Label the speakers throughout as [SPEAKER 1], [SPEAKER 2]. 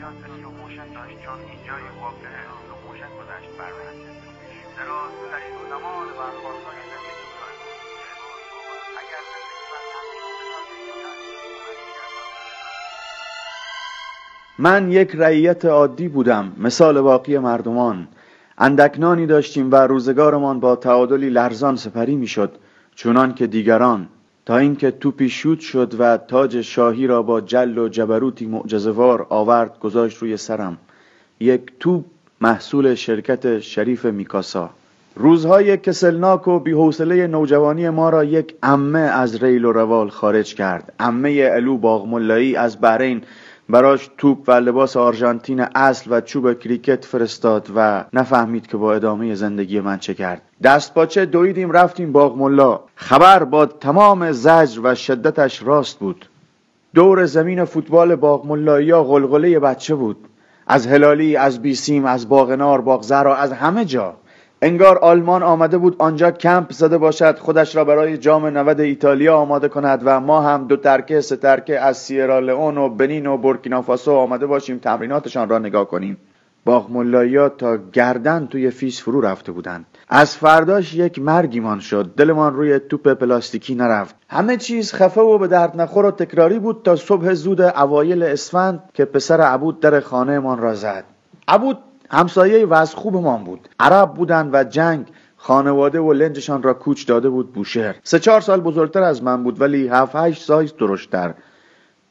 [SPEAKER 1] ادبیات slow motion داشت چون اینجای واقعه slow motion گذشت بر من. دراز ترین زمان برق‌آسای زندگی من. اگر زندگی من
[SPEAKER 2] من یک رعیت عادی بودم مثال باقی مردمان. اندکنانی داشتیم و روزگارمان با تعادلی لرزان سپری می‌شد چونان که دیگران تا اینکه توپی شوت شد و تاج شاهی را با جل و جبروتی معجزه‌وار آورد گذاشت روی سرم. یک توپ محصول شرکت شریف میکاسا. روزهای کسلناک و بیحوصله نوجوانی ما را یک امه از ریل و روال خارج کرد. امه الو باغملایی از بحرین براش توپ و لباس آرژانتین اصل و چوب کریکت فرستاد و نفهمید که با ادامه زندگی من چه کرد. دست باچه دویدیم رفتیم باغ ملا. خبر با تمام زجر و شدتش راست بود. دور زمین فوتبال باغ ملایی غلغله بچه بود. از هلالی از بیسیم از باغنار باغ زرا از همه جا. انگار آلمان آمده بود آنجا کمپ زده باشد. خودش را برای جام 90 ایتالیا آماده کند و ما هم دو ترکه سه ترکه از سیرالئون و بنین و بورکینافاسو آمده باشیم تمریناتشان را نگاه کنیم. باغ تا گردن توی فیس فرو رفته بودند. از فرداش یک مرگیمان شد. دلمان روی توپ پلاستیکی نرفت. همه چیز خفه و به درد نخور و تکراری بود تا صبح زود اوایل اسفند که پسر عبود در خانهمان را زد. عبود همسایه و از خوبمان بود. عرب بودند و جنگ خانواده و لنجشان را کوچ داده بود بوشهر. سه چهار سال بزرگتر از من بود ولی هفت هشت سایز درشتر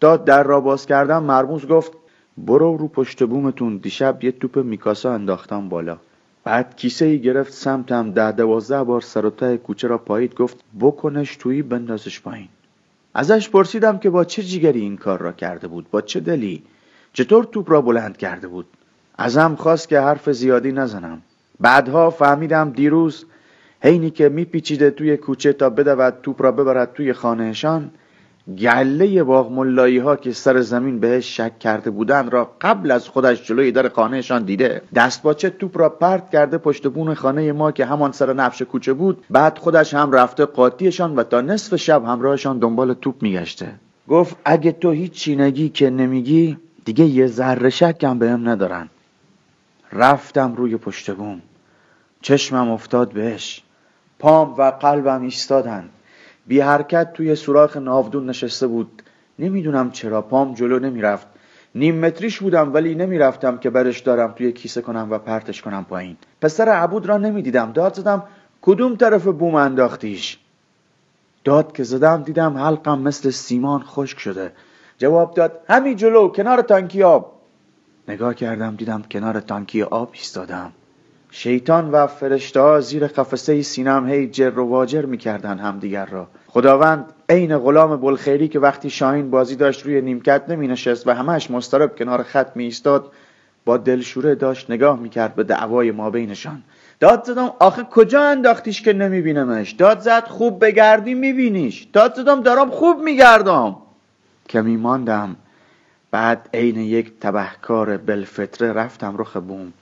[SPEAKER 2] تا در را باز کردم مرموز گفت برو رو پشت بومتون دیشب یه توپ میکاسا انداختم بالا. بعد کیسه ای گرفت سمتم ده دوازده بار سر و ته کوچه را پایید گفت بکنش تویی بندازش پایین. ازش پرسیدم که با چه جیگری این کار را کرده بود با چه دلی؟ چطور توپ را بلند کرده بود؟ ازم خواست که حرف زیادی نزنم. بعدها فهمیدم دیروز حینی که میپیچیده توی کوچه تا بدود توپ را ببرد توی خانهشان گله باغ ملایی ها که سر زمین بهش شک کرده بودن را قبل از خودش جلوی در خانهشان دیده. دست باچه توپ را پرت کرده پشت بون خانه ما که همان سر نفش کوچه بود. بعد خودش هم رفته قاطیشان و تا نصف شب همراهشان دنبال توپ میگشته. گفت اگه تو هیچی نگی که نمیگی دیگه یه ذره شکم بهم ندارن. رفتم روی پشت بوم. چشمم افتاد بهش. پام و قلبم ایستادند بی حرکت توی سوراخ ناودون نشسته بود. نمی‌دونم چرا پام جلو نمی‌رفت. نیم متریش بودم ولی نمی‌رفتم که برش دارم توی کیسه کنم و پرتش کنم پایین. پسر عبود را نمی‌دیدم. داد زدم کدوم طرف بوم انداختیش؟ داد که زدم دیدم حلقم مثل سیمان خشک شده. جواب داد همین جلو کنار تانکی آب نگاه کردم دیدم کنار تانکی آب ایستادم. شیطان و فرشته زیر قفسه سینم هی جر و واجر می‌کردن همدیگر را. خداوند عین غلام بلخیری که وقتی شاهین بازی داشت روی نیمکت نمی نشست و همش مسترب کنار خط می ایستاد با دلشوره داشت نگاه می‌کرد به دعوای ما بینشان. داد زدم آخه کجا انداختیش که نمیبینمش؟ داد زد خوب بگردی میبینیش. داد زدم دارم خوب میگردم. کمی ماندم. بعد عین یک تبهکار بلفتره رفتم رخ بوم.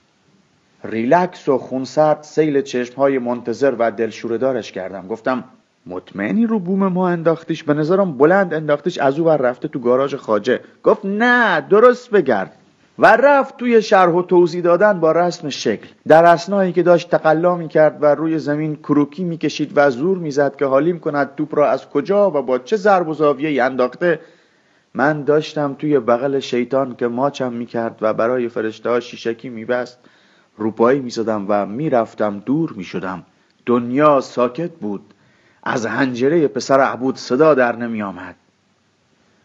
[SPEAKER 2] ریلکس و خونسرد سیل چشمهای منتظر و دلشوره دارش کردم. گفتم مطمئنی رو بوم ما انداختیش؟ به نظرم بلند انداختیش از او بر رفته تو گاراژ خاجه گفت نه درست بگرد و رفت توی شرح و توضیح دادن با رسم شکل. در اسنایی که داشت تقلا می کرد و روی زمین کروکی می کشید و زور می‌زد که حالیم کند توپ را از کجا و با چه ضرب و زاویه انداخته من داشتم توی بغل شیطان که ماچم می‌کرد و برای فرشته ها شیشکی میبست روپایی می‌زدم و می‌رفتم دور می‌شدم. دنیا ساکت بود. از هنجره پسر عبود صدا در نمی آمد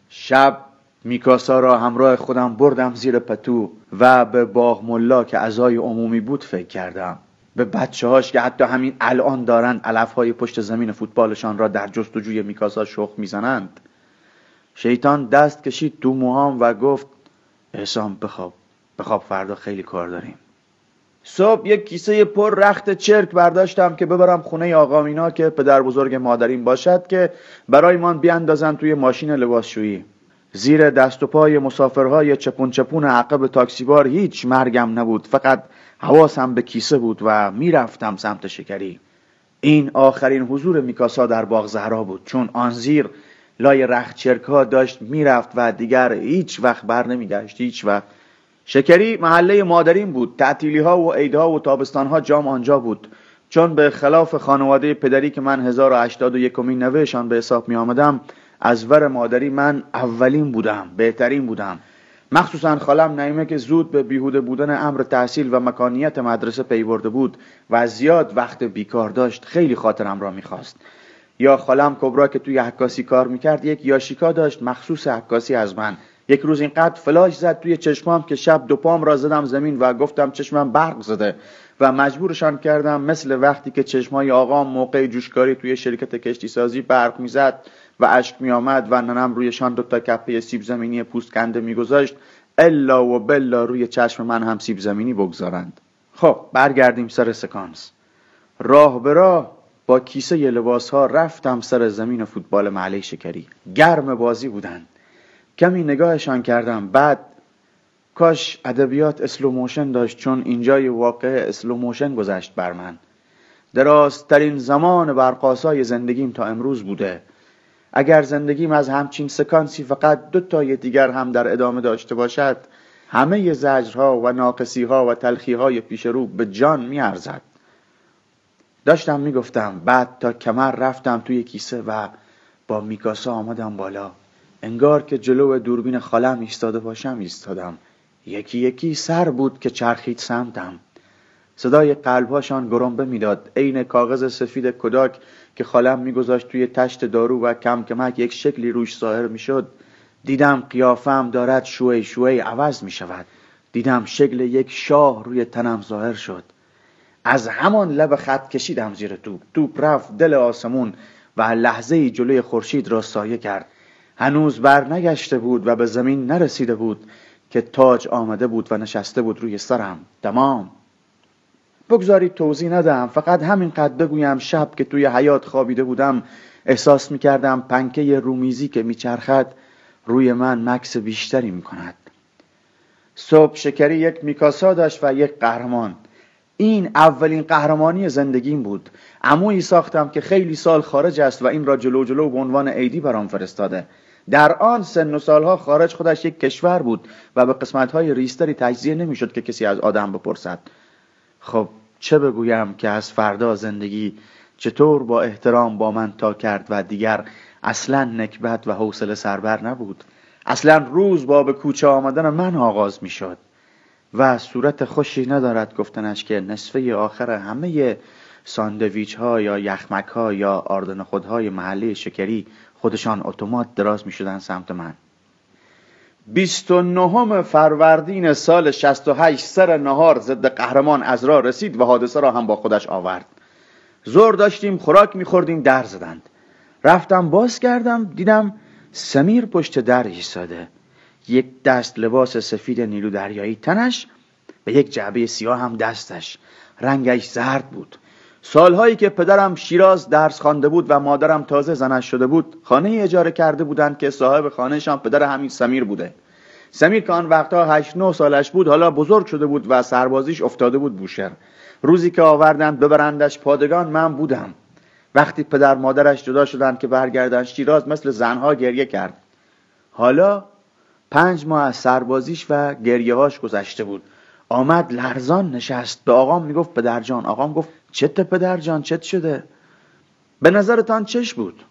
[SPEAKER 2] شب میکاسا را همراه خودم بردم زیر پتو و به باغ ملا که ازای عمومی بود فکر کردم. به بچه هاش که حتی همین الان دارند علف های پشت زمین فوتبالشان را در جستجوی میکاسا شخ می‌زنند. شیطان دست کشید تو موهام و گفت احسان بخواب. بخواب فردا خیلی کار داریم. صبح یک کیسه پر رخت چرک برداشتم که ببرم خونه آقا مینا که پدر بزرگ مادرین باشد که برایمان بیاندازن توی ماشین لباسشویی. زیر دست و پای مسافرهای چپون چپون عقب تاکسیبار هیچ مرگم نبود. فقط حواسم به کیسه بود و می‌رفتم سمت شکری. این آخرین حضور میکاسا در باغ زهرا بود چون آن زیر لای رخچرکا داشت می‌رفت و دیگر هیچ وقت بر نمیگشت هیچ وقت. شکری محله مادرین بود تعطیلی ها و عیدها و تابستان ها جام آنجا بود. چون به خلاف خانواده پدری که من 1081 کمین نوهشان به حساب می آمدم از ور مادری من اولین بودم بهترین بودم. مخصوصا خالم نعیمه که زود به بیهوده بودن امر تحصیل و مکانیت مدرسه پیورده بود و زیاد وقت بیکار داشت خیلی خاطرم را می‌خواست. یا خالم کبرا که توی حکاسی کار می‌کرد یک یاشیکا داشت مخصوص حکاسی از من. یک روز اینقدر فلاش زد توی چشمام که شب دو پام را زدم زمین و گفتم چشمم برق زده و مجبورشان کردم مثل وقتی که چشمای آقام موقع جوشکاری توی شرکت کشتی سازی برق می‌زد و اشک می آمد و ننم رویشان دو تا کپه سیب زمینی پوست کنده میگذاشت الا و بلا روی چشم من هم سیب زمینی بگذارند. خب برگردیم سر سکانس. راه به راه با کیسه ی لباس ها رفتم سر زمین فوتبال محله شکری. گرم بازی بودند کمی نگاهشان کردم. بعد کاش ادبیات slow motion داشت چون اینجای واقعه slow motion گذشت بر من. درازترین زمان برق‌آسای زندگیم تا امروز بوده. اگر زندگیم از همچین سکانسی فقط دو تای دیگر هم در ادامه داشته باشد همه زجرها و ناقصیها و تلخیهای پیش رو به جان میارزد. داشتم می‌گفتم بعد تا کمر رفتم توی کیسه و با میکاسا آمدم بالا. انگار که جلو دوربین خالم ایستاده باشم ایستادم. یکی یکی سر بود که چرخید سمتم. صدای قلبهاشان گرنبه می‌داد. عین کاغذ سفید کداک که خالم میگذاشت توی تشت دارو و کم کمک یک شکلی روش ظاهر می‌شد. دیدم قیافم دارد شوی شوی عوض می شود دیدم شکل یک شاه روی تنم ظاهر شد. از همان لب خط کشیدم زیر توپ. توپ رفت دل آسمون و لحظه جلوی خورشید را سایه کرد. هنوز بر نگشته بود و به زمین نرسیده بود که تاج آمده بود و نشسته بود روی سرم. تمام. بگذارید توضیح ندم فقط همینقدر بگویم شب که توی حیات خوابیده بودم احساس می‌کردم پنکه رومیزی که میچرخد روی من مکس بیشتری می‌کند. صبح شکری یک میکاسا داشت و یک قهرمان. این اولین قهرمانی زندگیم بود. عمویی ساختم که خیلی سال خارج است و این را جلو جلو به عنوان عیدی برام فرستاده. در آن سن و سالها خارج خودش یک کشور بود و به قسمتهای ریستری تجزیه نمی‌شد که کسی از آدم بپرسد. خب چه بگویم که از فردا زندگی چطور با احترام با من تا کرد و دیگر اصلا نکبت و حوصله سربر نبود. اصلا روز با به کوچه آمدن من آغاز می شد و صورت خوشی ندارد گفتنش که نصفه آخر همه ساندویچ ها یا یخمک ها یا آردن خودهای محله شکری خودشان اتومات دراز می شدن سمت من. 29 فروردین سال 68 سر نهار ضد قهرمان از راه رسید و حادثه را هم با خودش آورد. زور داشتیم خوراک میخوردیم در زدند. رفتم باز کردم دیدم سمیر پشت در ایستاده. یک دست لباس سفید نیلو دریایی تنش و یک جعبه سیاه هم دستش. رنگش زرد بود. سالهایی که پدرم شیراز درس خوانده بود و مادرم تازه زنش شده بود خانه اجاره کرده بودند که صاحب خانهشان پدر همین سمیر بوده. سمیر که آن وقتا هشت نه سالش بود حالا بزرگ شده بود و سربازیش افتاده بود بوشهر. روزی که آوردند ببرندش پادگان من بودم. وقتی پدر مادرش جدا شدند که برگردن شیراز مثل زنها گریه کرد. حالا پنج ماه از سربازیش و گریه هاش گذشته بود. آمد لرزان نشست. به آقام می‌گفت پدرجان آقام گفت چت پدرجان چت شده. به نظرتان چش بود؟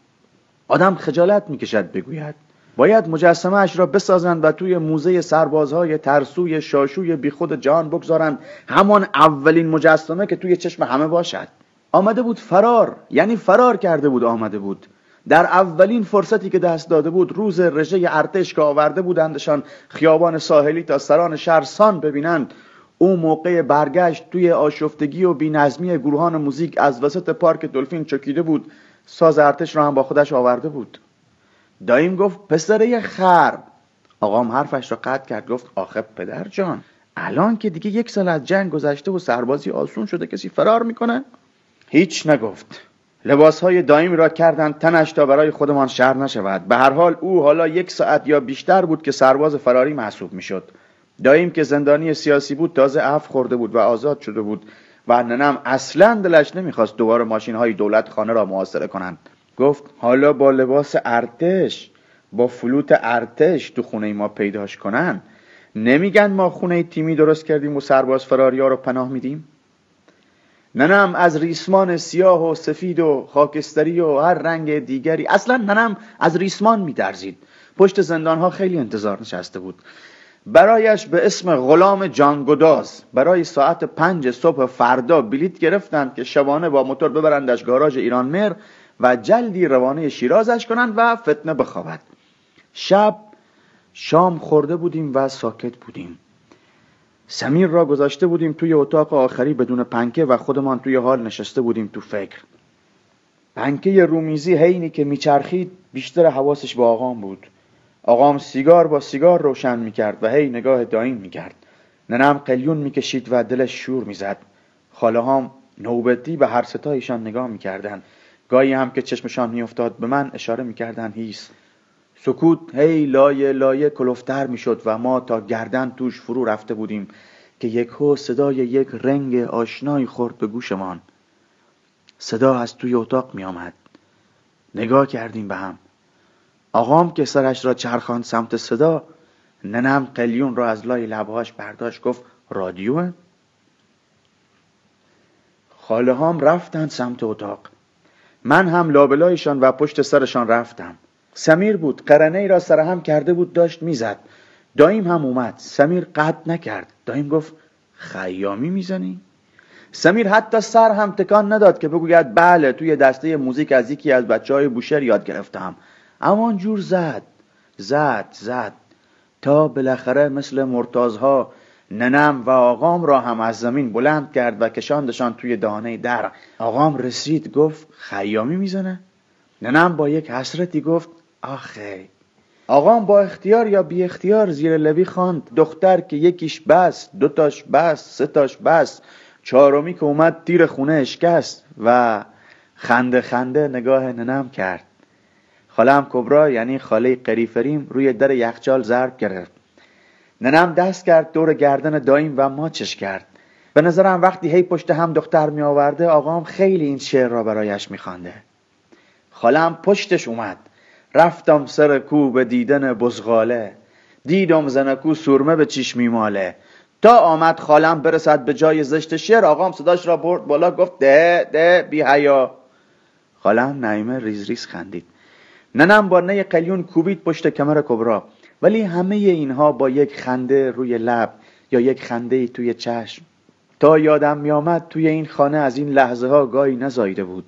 [SPEAKER 2] آدم خجالت می‌کشد بگوید. باید مجسمه اش را بسازند و توی موزه سربازهای ترسوی شاشوی بیخود جهان بگذارند. همان اولین مجسمه که توی چشم همه باشد. آمده بود فرار. یعنی فرار کرده بود آمده بود. در اولین فرصتی که دست داده بود روز رژه ارتش که آورده بودندشان خیابان ساحلی تا سران شهرسان ببینند. او موقع برگشت توی آشفتگی و بینظمی گروهان موزیک از وسط پارک دلفین چکیده بود. ساز ارتش را هم با خودش آورده بود. دایم گفت پسره خر. آقام حرفش را قطع کرد گفت آخه پدر جان الان که دیگه یک سال از جنگ گذشته و سربازی آسون شده کسی فرار می‌کنه؟ هیچ نگفت. لباس های دایم را کردند تنش تا برای خودمان شر نشود. به هر حال او حالا یک ساعت یا بیشتر بود که سرباز فراری محسوب می‌شد. داییم که زندانی سیاسی بود تازه اف خورده بود و آزاد شده بود و ننم اصلا دلش نمی‌خواست دوباره ماشین های دولت خانه را محاصره کنند. گفت حالا با لباس ارتش با فلوت ارتش تو خونه ما پیداش کنن. نمیگن ما خونه تیمی درست کردیم و سرباز فراریا رو پناه میدیم؟ ننم از ریسمان سیاه و سفید و خاکستری و هر رنگ دیگری. اصلا ننم از ریسمان میدرزید. پشت زندان ها خیلی انتظار نشسته بود. برایش به اسم غلام جانگوداز برای ساعت پنج صبح فردا بلیت گرفتند که شبانه با موتور ببرندش گاراژ ایران مر و جلدی روانه شیرازش کنند و فتنه بخوابد. شب شام خورده بودیم و ساکت بودیم. سمیر را گذاشته بودیم توی اتاق آخری بدون پنکه و خودمان توی حال نشسته بودیم تو فکر. پنکه رومیزی حینی که میچرخید بیشتر حواسش با آقام بود. آقام سیگار با سیگار روشن می‌کرد و هی نگاه دایم می‌کرد. ننم قلیون می‌کشید و دلش شور می‌زد. خاله هم نوبتی به هر ستایشان نگاه می‌کردند. گاهی هم که چشمشان میافتاد به من اشاره می‌کردن هیس. سکوت هی لایه لایه کلفتر می‌شد و ما تا گردن توش فرو رفته بودیم که یک هو صدای یک رنگ آشنایی خورد به گوشمان. صدا از توی اتاق می آمد نگاه کردیم به هم. آقام که سرش را چرخاند سمت صدا ننم قلیون را از لای لبهاش برداشت گفت رادیو خاله هم رفتن سمت اتاق. من هم لابلایشان و پشت سرشان رفتم. سمیر بود قرنه ای را سرهم کرده بود داشت می‌زد. دایم هم اومد. سمیر قد نکرد. دایم گفت خیامی می‌زنی؟ سمیر حتی سر هم تکان نداد که بگوید بله توی دسته موزیک از یکی از بچه های بوشهر یاد گرفتم. اما جور زد. زد زد. تا بالاخره مثل مرتازها ننم و آقام را هم از زمین بلند کرد و کشاندشان توی دانه در. آقام رسید گفت خیامی می‌زنه؟ ننم با یک حسرتی گفت آخه آقام با اختیار یا بی اختیار زیر لبی خواند. دختر که یکیش بس دوتاش بس سه تاش بس چهارمی که اومد تیر خونه اشکست و خنده خنده نگاه ننم کرد. خالم کبرا یعنی خاله قریفریم روی در یخچال ضرب گرفت. ننم دست کرد دور گردن دایم و ماچش کرد. به نظرم وقتی هی پشت هم دختر می آورده آقام خیلی این شعر را برایش می خانده. خالم پشتش اومد. رفتم سر کو به دیدن بزغاله. دیدم زنکو سرمه به چیش میماله. تا آمد خالم برسد به جای زشت شعر آقام صداش را برد بالا گفت ده ده بی حیا. خالم نعیمه ریز ریز خندید. ننم با نه قلیون کوبید پشت کمر کبرا. ولی همه اینها با یک خنده روی لب یا یک خنده توی چشم. تا یادم میآمد توی این خانه از این لحظه ها گاهی نزایده بود.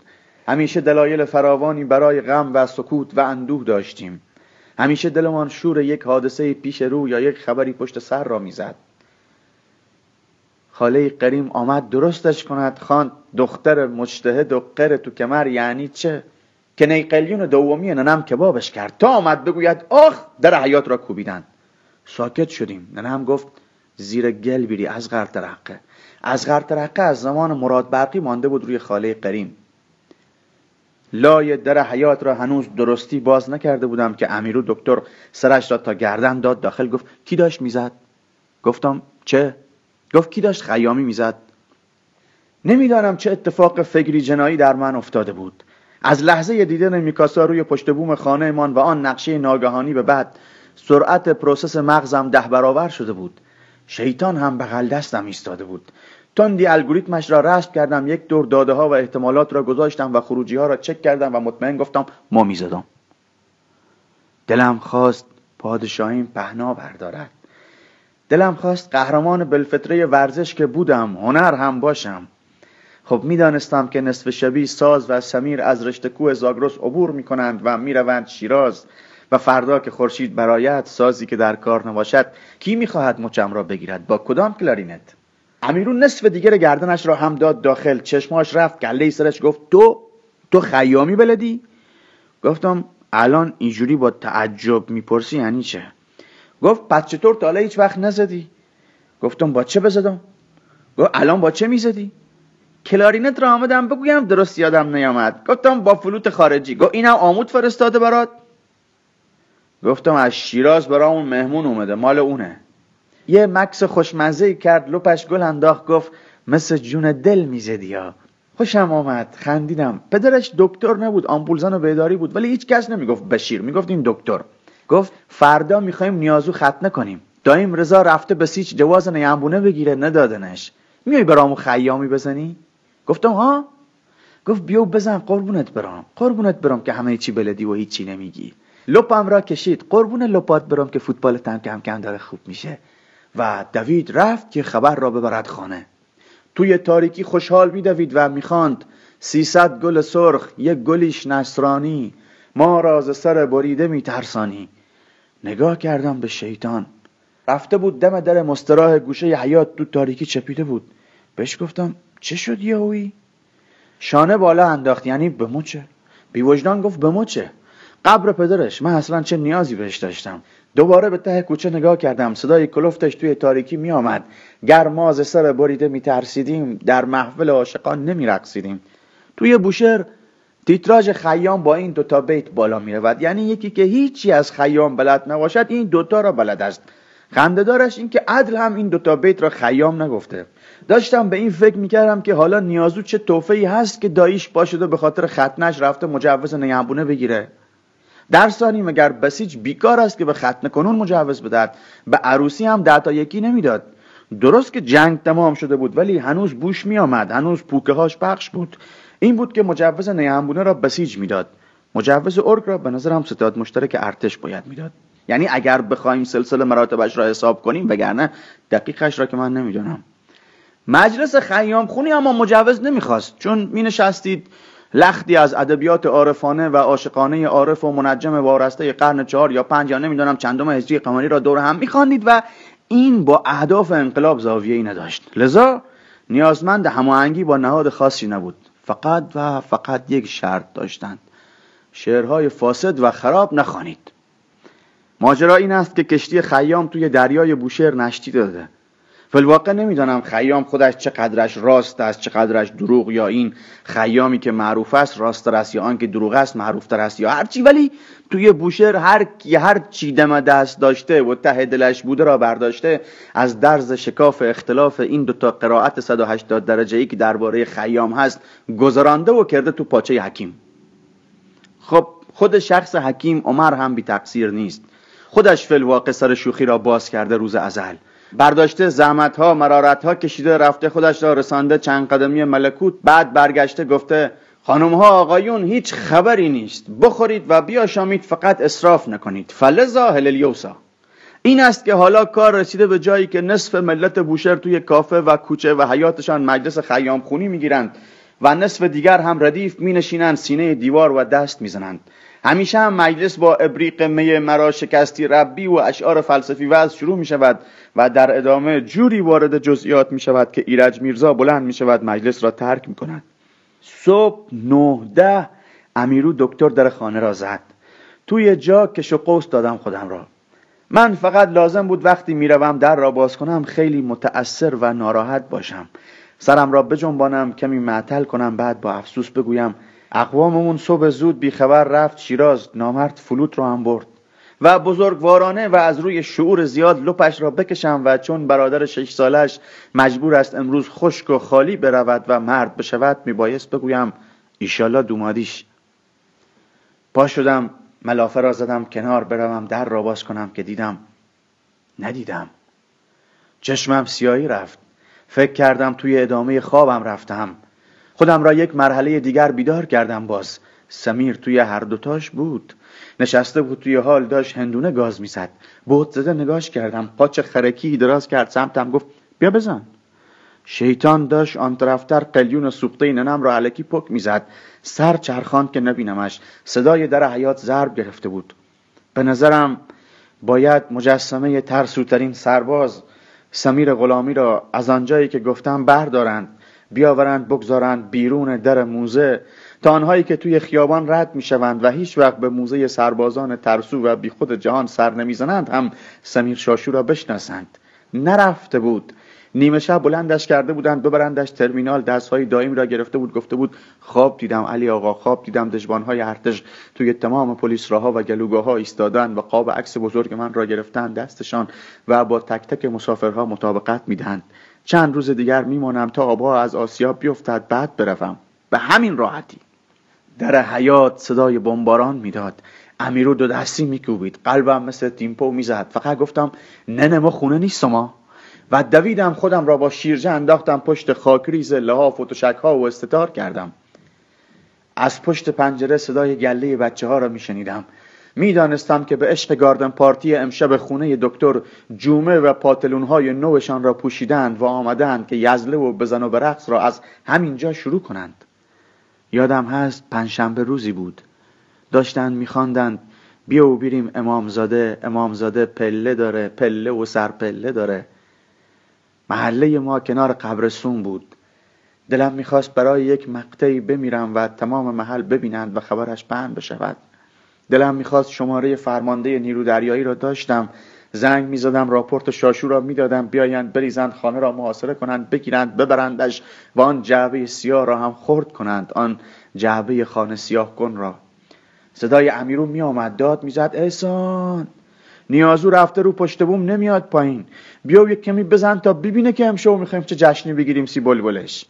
[SPEAKER 2] همیشه دلایل فراوانی برای غم و سکوت و اندوه داشتیم. همیشه دلمان شور یک حادثه پیش رو یا یک خبری پشت سر را می‌زد. خاله قریم آمد درستش کند خواند دختر مجتهد و قر تو کمر یعنی چه؟ که نیقلیون دومی ننم کبابش کرد. تا آمد بگوید آخ در حیات را کوبیدن. ساکت شدیم. ننم گفت زیر گل بیری از غر ترقه. از غر ترقه از زمان مراد برقی مانده بود روی خاله قریم. لای در حیاط را هنوز درستی باز نکرده بودم که امیرو دکتر سرش را تا گردن داد داخل گفت کی داشت می‌زد؟ گفتم چه؟ گفت کی داشت خیامی می‌زد؟ نمی‌دانم چه اتفاق فکری جنایی در من افتاده بود. از لحظه دیدن میکاسا روی پشت بوم خانهمان و آن نقشه ناگهانی به بعد سرعت process مغزم ده برابر شده بود. شیطان هم بغل دستم ایستاده بود. تندی الگوریتمش را رسم کردم یک دور داده ها و احتمالات را گذاشتم و خروجی ها را چک کردم و مطمئن گفتم ما می‌زدم. دلم خواست پادشاهیم پهنا بردارد. دلم خواست قهرمان بلفتره ورزش که بودم هنر هم باشم. خب می‌دانستم که نصف شبی ساز و سمیر از رشته کوه زاگرس عبور می‌کنند و می‌روند شیراز و فردا که خورشید برایت سازی که در کار نباشد کی می‌خواهد مچم را بگیرد؟ با کدام کلارینت؟ امیرون نصف دیگر گردنش را هم داد داخل. چشماش رفت گله سرش گفت تو تو خیامی بلدی؟ گفتم الان اینجوری با تعجب می‌پرسی یعنی چه؟ گفت پس چطور تا هیچ وقت نزدی؟ گفتم با چه بزدم؟ گفت الان با چه می‌زدی؟ کلارینت را آمدم بگویم درست یادم نیامد. گفتم با فلوت خارجی. گفت اینم آمود فرستاده برات؟ گفتم از شیراز برامون مهمون اومده مال اونه. یه مکس خوشمزه کرد لپش گل انداخت گفت مثل جون دل می‌زدی ها. خوشم آمد خندیدم. پدرش دکتر نبود آمپولزن و بیداری بود ولی هیچ کس نمی‌گفت بشیر می‌گفت این دکتر. گفت فردا می‌خوایم نیازو ختنه کنیم دایم رضا رفته به سیچ جواز نیامبونه بگیره ندادنش. میای برامو خیامی بزنی؟ گفتم ها؟ گفت بیو بزن قربونت برام قربونت برام که همه چی بلدی و هیچی نمیگی. لپم را کشید. قربون لپات برام که فوتبال تم کم کم داره خوب میشه. و دوید رفت که خبر را ببرد خانه. توی تاریکی خوشحال میدوید و می‌خواند سیصد گل سرخ یک گلیش نصرانی ما را ز سر بریده میترسانی نگاه کردم به شیطان. رفته بود دم در مستراح گوشه حیات تو تاریکی چپیده بود. بهش گفتم چه شد یهویی شانه بالا انداخت یعنی به مچه؟ بی وجدان گفت به مچه؟ قبر پدرش من اصلا چه نیازی بهش داشتم؟ دوباره به ته کوچه نگاه کردم. صدای کلفتش توی تاریکی می آمد گر ما ز سر بریده می ترسیدیم در محفل عاشقان نمی رقصیدیم توی بوشهر تیتراژ خیام با این دوتا بیت بالا می رود یعنی یکی که هیچی از خیام بلد نباشد این دوتا را بلد است. خندهدارش این که عدل هم این دوتا بیت را خیام نگفته. داشتم به این فکر می‌کردم که حالا نیازو چه توفه هست که داییش باشده به خاطر ختنش رفته مجوز نیمبونه بگیره. در ثانی مگر بسیج بیکار است که به ختنه کنون مجوز بدهد به عروسی هم ده تا یکی نمی‌داد. درست که جنگ تمام شده بود ولی هنوز بوش می آمد هنوز پوکه هاش پخش بود. این بود که مجوز نیمبونه را بسیج می‌داد. مجوز ارگ را به نظرم ستاد مشترک ارتش باید می‌داد. یعنی اگر بخوایم سلسله مراتبش را حساب کنیم وگرنه دقیقش را که من نمی‌دونم مجلس خیام خونی اما مجوز نمی‌خواست چون می نشستید لختی از ادبیات عارفانه و عاشقانه عارف و منجم وارسته قرن چهار یا پنج یا نمی‌دونم چندم هجری قمری را دور هم میخواندید و این با اهداف انقلاب زاویه ای نداشت. لذا نیازمند هماهنگی با نهاد خاصی نبود. فقط و فقط یک شرط داشتند. شعرهای فاسد و خراب نخوانید. ماجرا این است که کشتی خیام توی دریای بوشهر نشتی داده. فلواقع نمی‌دانم خیام خودش چقدرش راست است چقدرش دروغ یا این خیامی که معروف است راست است یا آن که دروغ است معروف تر است یا هرچی. ولی توی بوشهر هر کی هر چی دم دست داشته و ته دلش بوده را برداشته از درز شکاف اختلاف این دو تا قرائت 180 درجه ای که درباره خیام هست گذرانده و کرده تو پاچه حکیم. خب خود شخص حکیم عمر هم بی تقصیر نیست. خودش فلواقع سر شوخی را باز کرده روز ازل. برداشته زحمت ها مرارت ها کشیده رفته خودش را رسانده چند قدمی ملکوت بعد برگشته گفته خانم ها آقایون هیچ خبری نیست. بخورید و بیاشامید فقط اصراف نکنید. فلزا هللیوسا این است که حالا کار رسیده به جایی که نصف ملت بوشهر توی کافه و کوچه و حیاتشان مجلس خیام خونی می‌گیرند و نصف دیگر هم ردیف می نشینند سینه دیوار و دست می‌زنند. همیشه هم مجلس با ابریق می مرا شکستی ربی و اشعار فلسفی وز شروع می شود و در ادامه جوری وارد جزئیات می شود که ایرج میرزا بلند می شود مجلس را ترک می کند. صبح نه ده امیرو دکتر در خانه را زد. توی جا که و دادم خودم را. من فقط لازم بود وقتی می‌روم در را باز کنم خیلی متأثر و ناراحت باشم. سرم را بجنبانم کمی معطل کنم بعد با افسوس بگویم اقواممون صبح زود بیخبر رفت شیراز نامرد فلوت رو هم برد. و بزرگوارانه و از روی شعور زیاد لپش را بکشم و چون برادر شش سالش مجبور است امروز خشک و خالی برود و مرد بشود میبایست بگویم ایشالله دومادیش. پا شدم ملافه را زدم کنار بروم در را باز کنم که دیدم ندیدم. چشمم سیایی رفت. فکر کردم توی ادامه خوابم رفتم. خودم را یک مرحله دیگر بیدار کردم باز. سمیر توی هر دوتاش بود. نشسته بود توی حال داشت هندونه گاز می‌زد. بود زده نگاش کردم. پاچ خرکی دراز کرد سمتم گفت بیا بزن. شیطان داشت آن طرفتر قلیون سوخته ننم را علکی پک می‌زد. سر چرخان که نبینمش. صدای در حیات ضرب گرفته بود. به نظرم باید مجسمه ترسوترین سرباز سمیر غلامی را از آنجایی که گفتم بردارند. بیاورند بگذارند بیرون در موزه تا آنهایی که توی خیابان رد می‌شوند و هیچ وقت به موزه سربازان ترسو و بیخود جهان سر نمی‌زنند هم سمیر شاشو را بشناسند. نرفته بود. نیمه شب بلندش کرده بودند ببرندش ترمینال دستهای دائم را گرفته بود گفته بود خواب دیدم علی آقا خواب دیدم دژبانهای ارتش توی تمام پلیس راهها و گلوگاه ها ایستادن و قاب عکس بزرگ من را گرفتن دستشان و با تک تک مسافرها مطابقت می‌دهند. چند روز دیگر میمانم تا آبها از آسیا بیفتد بعد بروم. به همین راحتی. در حیات صدای بمباران می‌داد. امیرو دو دستی میکوبید. قلبم مثل تیمپو می‌زد. فقط گفتم نه ما خونه نیست ما و دویدم خودم را با شیرجه انداختم پشت خاکریز لحاف و تشک ها و استتار کردم. از پشت پنجره صدای گله بچه ها را میشنیدم. می‌دانستم که به عشق گاردن پارتی امشب خونه دکتر جومه و پاتلون های نوشان را پوشیدند و آمدند که یزله و بزن و برقص را از همینجا شروع کنند. یادم هست پنجشنبه روزی بود. داشتند میخواندند بیا و بیریم امامزاده امامزاده پله داره پله و سرپله داره. محله ما کنار قبرستون بود. دلم می‌خواست برای یک مقطعی بمیرم و تمام محل ببینند و خبرش پهن بشود. دلم می‌خواست شماره فرمانده نیرو دریایی را داشتم. زنگ می‌زدم راپورت شاشو را می‌دادم. بیایند بریزند خانه را محاصره کنند بگیرند ببرندش و آن جعبه سیاه را هم خرد کنند. آن جعبه خانه سیاه کن را. صدای امیرو میآمد. داد می‌زد احسان نیازو رفته رو پشت بوم نمیاد پایین. بیا یک کمی بزن تا ببینه که امشب می‌خوایم چه جشنی بگیریم سی بلبلش.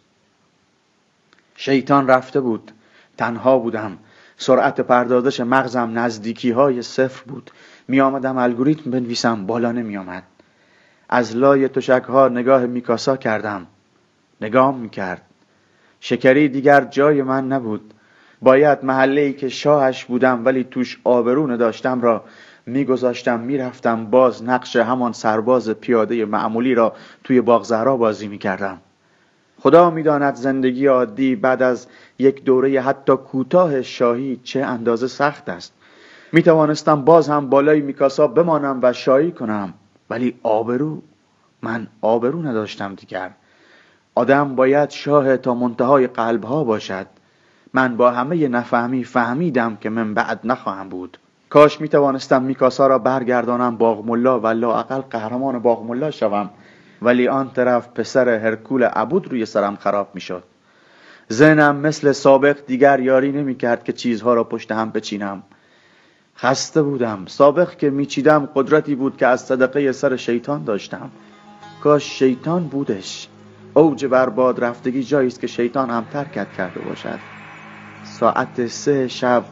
[SPEAKER 2] شیطان رفته بود. تنها بودم. سرعت پردازش مغزم نزدیکی های صفر بود. می آمدم الگوریتم بنویسم بالا نمی آمد از لای تشک ها نگاه میکاسا کردم. نگام می‌کرد. شکری دیگر جای من نبود. باید محله ای که شاهش بودم ولی توش آبرون داشتم را میگذاشتم می‌رفتم. باز نقش همان سرباز پیاده معمولی را توی باغ بازی می‌کردم. خدا می‌داند زندگی عادی بعد از یک دوره حتی کوتاه شاهی چه اندازه سخت است. می توانستم باز هم بالای میکاسا بمانم و شایی کنم ولی آبرو من آبرو نداشتم دیگر. آدم باید شاه تا منتهای قلب ها باشد. من با همه نفهمی فهمیدم که من بعد نخواهم بود. کاش می توانستم میکاسا را برگردانم باغ ملا و لااقل قهرمان باغ ملا شوم. ولی آن طرف پسر هرکول عبود روی سرم خراب می‌شد. ذهنم مثل سابق دیگر یاری نمی کرد که چیزها را پشت هم بچینم. خسته بودم. سابق که میچیدم قدرتی بود که از صدقه سر شیطان داشتم. کاش شیطان بودش. اوج برباد رفتگی جایی است که شیطان هم ترکت کرده باشد. ساعت سه شب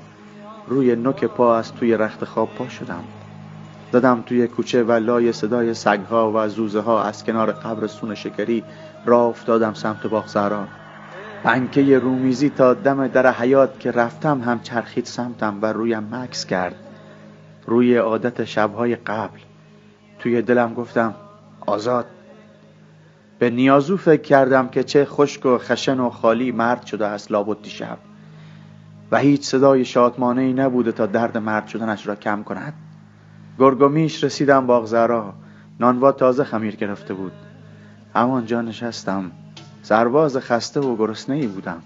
[SPEAKER 2] روی نوک پا از توی رخت خواب پا شدم. دادم توی کوچه و لای صدای سگها و زوزه ها از کنار قبر سون شکری را افتادم سمت باغ زهرا. پنکه رومیزی تا دم در حیات که رفتم هم چرخید سمتم و رویم مکس کرد. روی عادت شبهای قبل. توی دلم گفتم آزاد. به نیازو فکر کردم که چه خشک و خشن و خالی مرد شده است لابد شب و هیچ صدای شادمانه ای نبوده تا درد مرد شدنش را کم کند. گرگومیش رسیدم باغزرا نانوا تازه خمیر گرفته بود. همانجا نشستم. سرباز خسته و گرسنه ای بودم.